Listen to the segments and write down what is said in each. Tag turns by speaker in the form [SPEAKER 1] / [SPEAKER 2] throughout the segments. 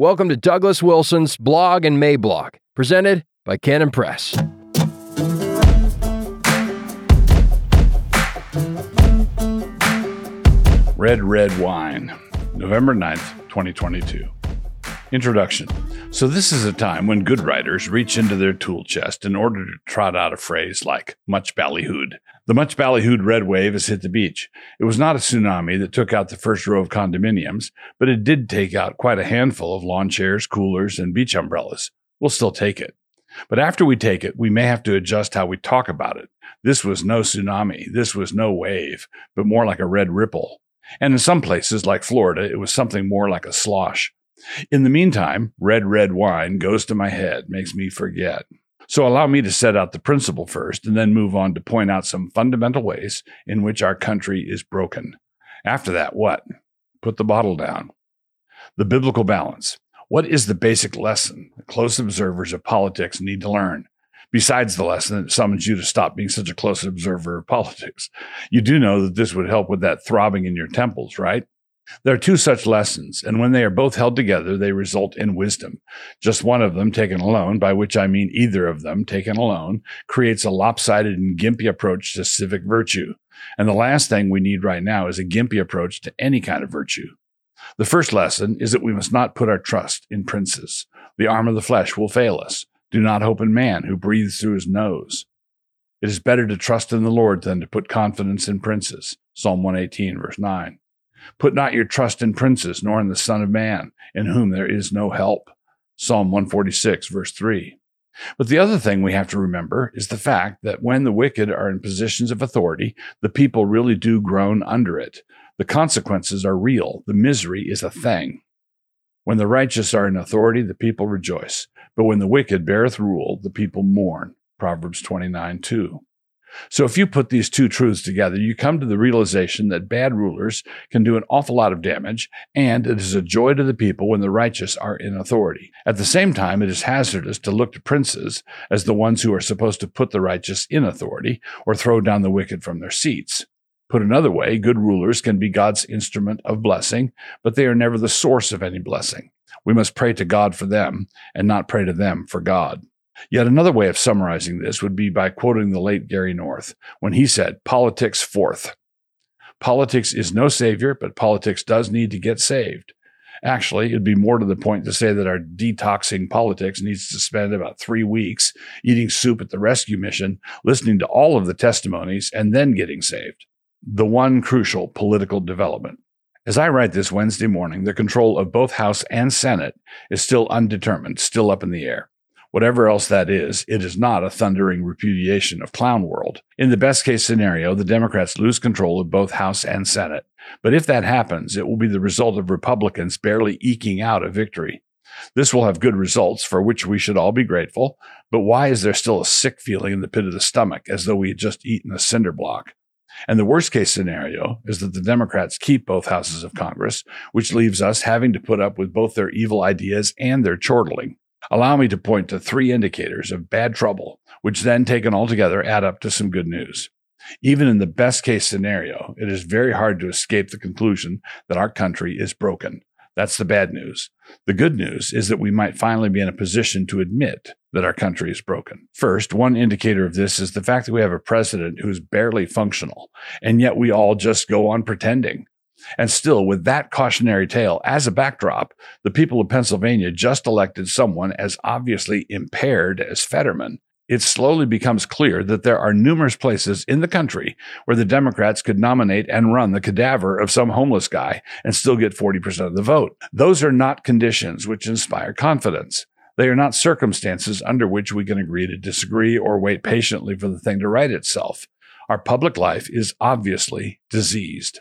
[SPEAKER 1] Welcome to Douglas Wilson's Blog and Mablog, presented by Canon Press.
[SPEAKER 2] Red Red Wine, November 9th, 2022. Introduction. So, this is a time when good writers reach into their tool chest in order to trot out a phrase like much ballyhooed. The much ballyhooed red wave has hit the beach. It was not a tsunami that took out the first row of condominiums, but it did take out quite a handful of lawn chairs, coolers, and beach umbrellas. We'll still take it. But after we take it, we may have to adjust how we talk about it. This was no tsunami. This was no wave, but more like a red ripple. And in some places, like Florida, it was something more like a slosh. In the meantime, red, red wine goes to my head, makes me forget. So allow me to set out the principle first and then move on to point out some fundamental ways in which our country is broken. After that, what? Put the bottle down. The biblical balance. What is the basic lesson that close observers of politics need to learn? besides the lesson that summons you to stop being such a close observer of politics. You do know that this would help with that throbbing in your temples, right? There are two such lessons, and when they are both held together, they result in wisdom. Just one of them taken alone, by which I mean either of them taken alone, creates a lopsided and gimpy approach to civic virtue. And the last thing we need right now is a gimpy approach to any kind of virtue. The first lesson is that we must not put our trust in princes. The arm of the flesh will fail us. Do not hope in man who breathes through his nose. It is better to trust in the Lord than to put confidence in princes. Psalm 118, verse 9. Put not your trust in princes, nor in the Son of Man, in whom there is no help. Psalm 146, verse 3. But the other thing we have to remember is the fact that when the wicked are in positions of authority, the people really do groan under it. The consequences are real. The misery is a thing. When the righteous are in authority, the people rejoice. But when the wicked beareth rule, the people mourn. Proverbs 29 2. So if you put these two truths together, you come to the realization that bad rulers can do an awful lot of damage, and it is a joy to the people when the righteous are in authority. At the same time, it is hazardous to look to princes as the ones who are supposed to put the righteous in authority or throw down the wicked from their seats. Put another way, good rulers can be God's instrument of blessing, but they are never the source of any blessing. We must pray to God for them and not pray to them for God. Yet another way of summarizing this would be by quoting the late Gary North when he said, Politics fourth. Politics is no savior, but politics does need to get saved. Actually, it'd be more to the point to say that our detoxing politics needs to spend about three weeks eating soup at the rescue mission, listening to all of the testimonies, and then getting saved the one crucial political development. As I write this Wednesday morning, the control of both House and Senate is still undetermined, still up in the air. Whatever else that is, it is not a thundering repudiation of clown world. In the best case scenario, the Democrats lose control of both House and Senate. But if that happens, it will be the result of Republicans barely eking out a victory. This will have good results for which we should all be grateful. But why is there still a sick feeling in the pit of the stomach as though we had just eaten a cinder block? And the worst case scenario is that the Democrats keep both houses of Congress, which leaves us having to put up with both their evil ideas and their chortling. Allow me to point to three indicators of bad trouble, which then taken all together add up to some good news. Even in the best case scenario, it is very hard to escape the conclusion that our country is broken. That's the bad news. The good news is that we might finally be in a position to admit that our country is broken. First, one indicator of this is the fact that we have a president who's barely functional, and yet we all just go on pretending. And still, with that cautionary tale as a backdrop, the people of Pennsylvania just elected someone as obviously impaired as Fetterman it slowly becomes clear that there are numerous places in the country where the Democrats could nominate and run the cadaver of some homeless guy and still get 40% of the vote. Those are not conditions which inspire confidence. They are not circumstances under which we can agree to disagree or wait patiently for the thing to right itself. Our public life is obviously diseased.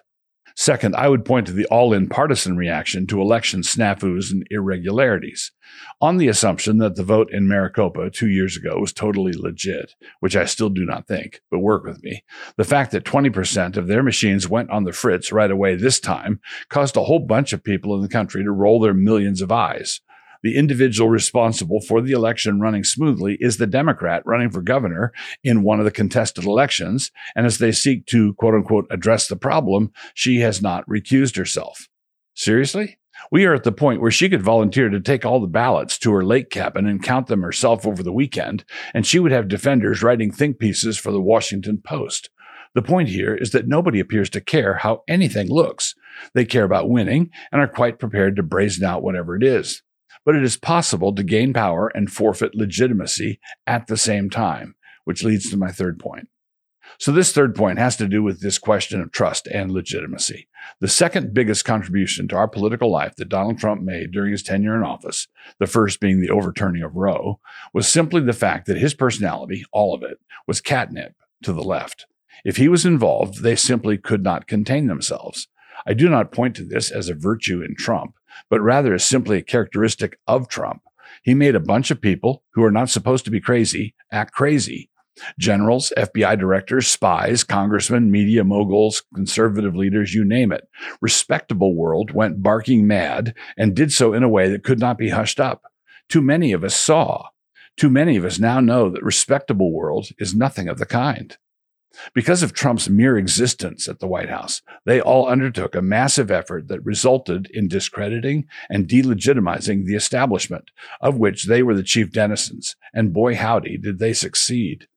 [SPEAKER 2] Second, I would point to the all in partisan reaction to election snafus and irregularities, on the assumption that the vote in Maricopa two years ago was totally legit, which I still do not think, but work with me. The fact that 20% of their machines went on the fritz right away this time caused a whole bunch of people in the country to roll their millions of eyes the individual responsible for the election running smoothly is the Democrat running for governor in one of the contested elections. And as they seek to quote unquote address the problem, she has not recused herself. Seriously? We are at the point where she could volunteer to take all the ballots to her lake cabin and count them herself over the weekend, and she would have defenders writing think pieces for the Washington Post. The point here is that nobody appears to care how anything looks. They care about winning and are quite prepared to brazen out whatever it is. But it is possible to gain power and forfeit legitimacy at the same time, which leads to my third point. So, this third point has to do with this question of trust and legitimacy. The second biggest contribution to our political life that Donald Trump made during his tenure in office, the first being the overturning of Roe, was simply the fact that his personality, all of it, was catnip to the left. If he was involved, they simply could not contain themselves. I do not point to this as a virtue in Trump, but rather is simply a characteristic of Trump. He made a bunch of people who are not supposed to be crazy act crazy. Generals, FBI directors, spies, congressmen, media moguls, conservative leaders, you name it. Respectable world went barking mad and did so in a way that could not be hushed up. Too many of us saw. Too many of us now know that respectable world is nothing of the kind. Because of Trump's mere existence at the White House, they all undertook a massive effort that resulted in discrediting and delegitimizing the establishment, of which they were the chief denizens, and boy howdy did they succeed.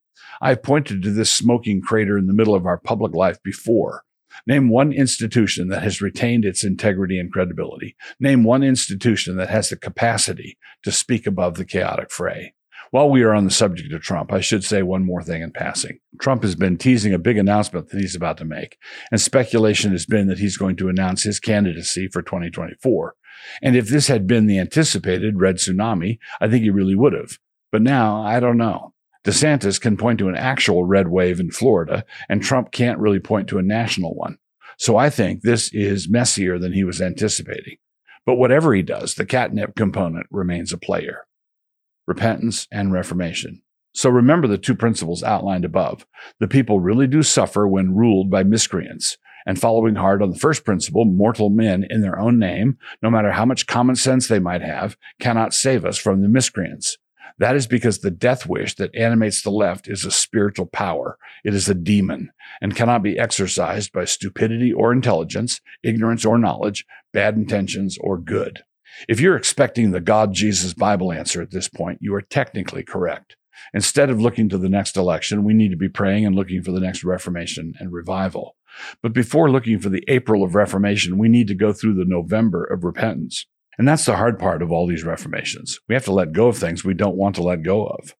[SPEAKER 2] I've pointed to this smoking crater in the middle of our public life before. Name one institution that has retained its integrity and credibility. Name one institution that has the capacity to speak above the chaotic fray. While we are on the subject of Trump, I should say one more thing in passing. Trump has been teasing a big announcement that he's about to make, and speculation has been that he's going to announce his candidacy for 2024. And if this had been the anticipated red tsunami, I think he really would have. But now, I don't know. DeSantis can point to an actual red wave in Florida, and Trump can't really point to a national one. So I think this is messier than he was anticipating. But whatever he does, the catnip component remains a player repentance, and reformation. So remember the two principles outlined above. The people really do suffer when ruled by miscreants. And following hard on the first principle, mortal men in their own name, no matter how much common sense they might have, cannot save us from the miscreants. That is because the death wish that animates the left is a spiritual power. It is a demon and cannot be exercised by stupidity or intelligence, ignorance or knowledge, bad intentions or good. If you're expecting the God Jesus Bible answer at this point, you are technically correct. Instead of looking to the next election, we need to be praying and looking for the next Reformation and revival. But before looking for the April of Reformation, we need to go through the November of repentance. And that's the hard part of all these reformations. We have to let go of things we don't want to let go of.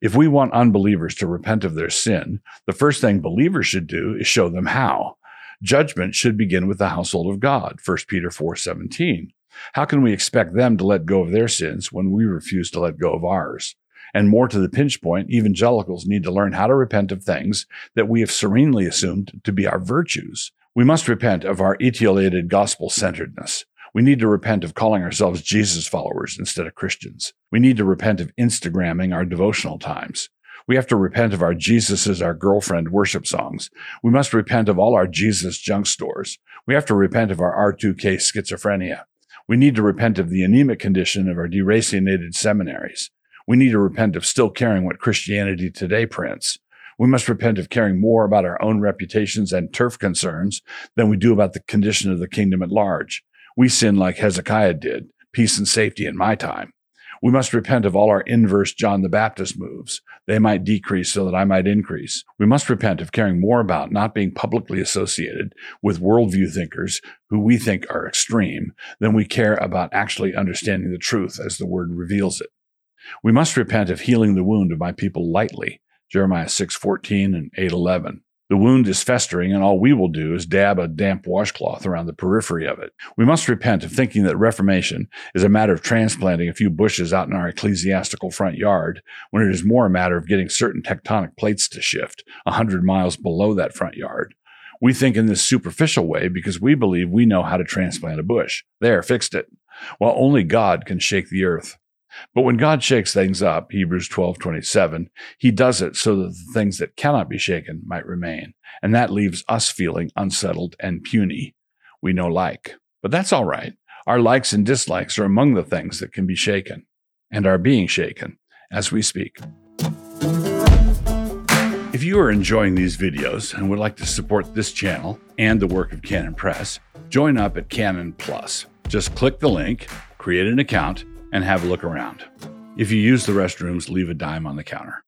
[SPEAKER 2] If we want unbelievers to repent of their sin, the first thing believers should do is show them how. Judgment should begin with the household of God, 1 Peter 4:17. How can we expect them to let go of their sins when we refuse to let go of ours? And more to the pinch point, evangelicals need to learn how to repent of things that we have serenely assumed to be our virtues. We must repent of our etiolated gospel centeredness. We need to repent of calling ourselves Jesus followers instead of Christians. We need to repent of Instagramming our devotional times. We have to repent of our Jesus is our girlfriend worship songs. We must repent of all our Jesus junk stores. We have to repent of our R2K schizophrenia. We need to repent of the anemic condition of our deracinated seminaries. We need to repent of still caring what Christianity today prints. We must repent of caring more about our own reputations and turf concerns than we do about the condition of the kingdom at large. We sin like Hezekiah did, peace and safety in my time. We must repent of all our inverse John the Baptist moves. They might decrease so that I might increase. We must repent of caring more about not being publicly associated with worldview thinkers who we think are extreme than we care about actually understanding the truth as the word reveals it. We must repent of healing the wound of my people lightly. Jeremiah 6:14 and 8:11. The wound is festering, and all we will do is dab a damp washcloth around the periphery of it. We must repent of thinking that Reformation is a matter of transplanting a few bushes out in our ecclesiastical front yard, when it is more a matter of getting certain tectonic plates to shift a hundred miles below that front yard. We think in this superficial way because we believe we know how to transplant a bush. There, fixed it. While only God can shake the earth. But when God shakes things up, Hebrews 12, 27, he does it so that the things that cannot be shaken might remain. And that leaves us feeling unsettled and puny. We know like. But that's all right. Our likes and dislikes are among the things that can be shaken and are being shaken as we speak. If you are enjoying these videos and would like to support this channel and the work of Canon Press, join up at Canon Plus. Just click the link, create an account, and have a look around. If you use the restrooms, leave a dime on the counter.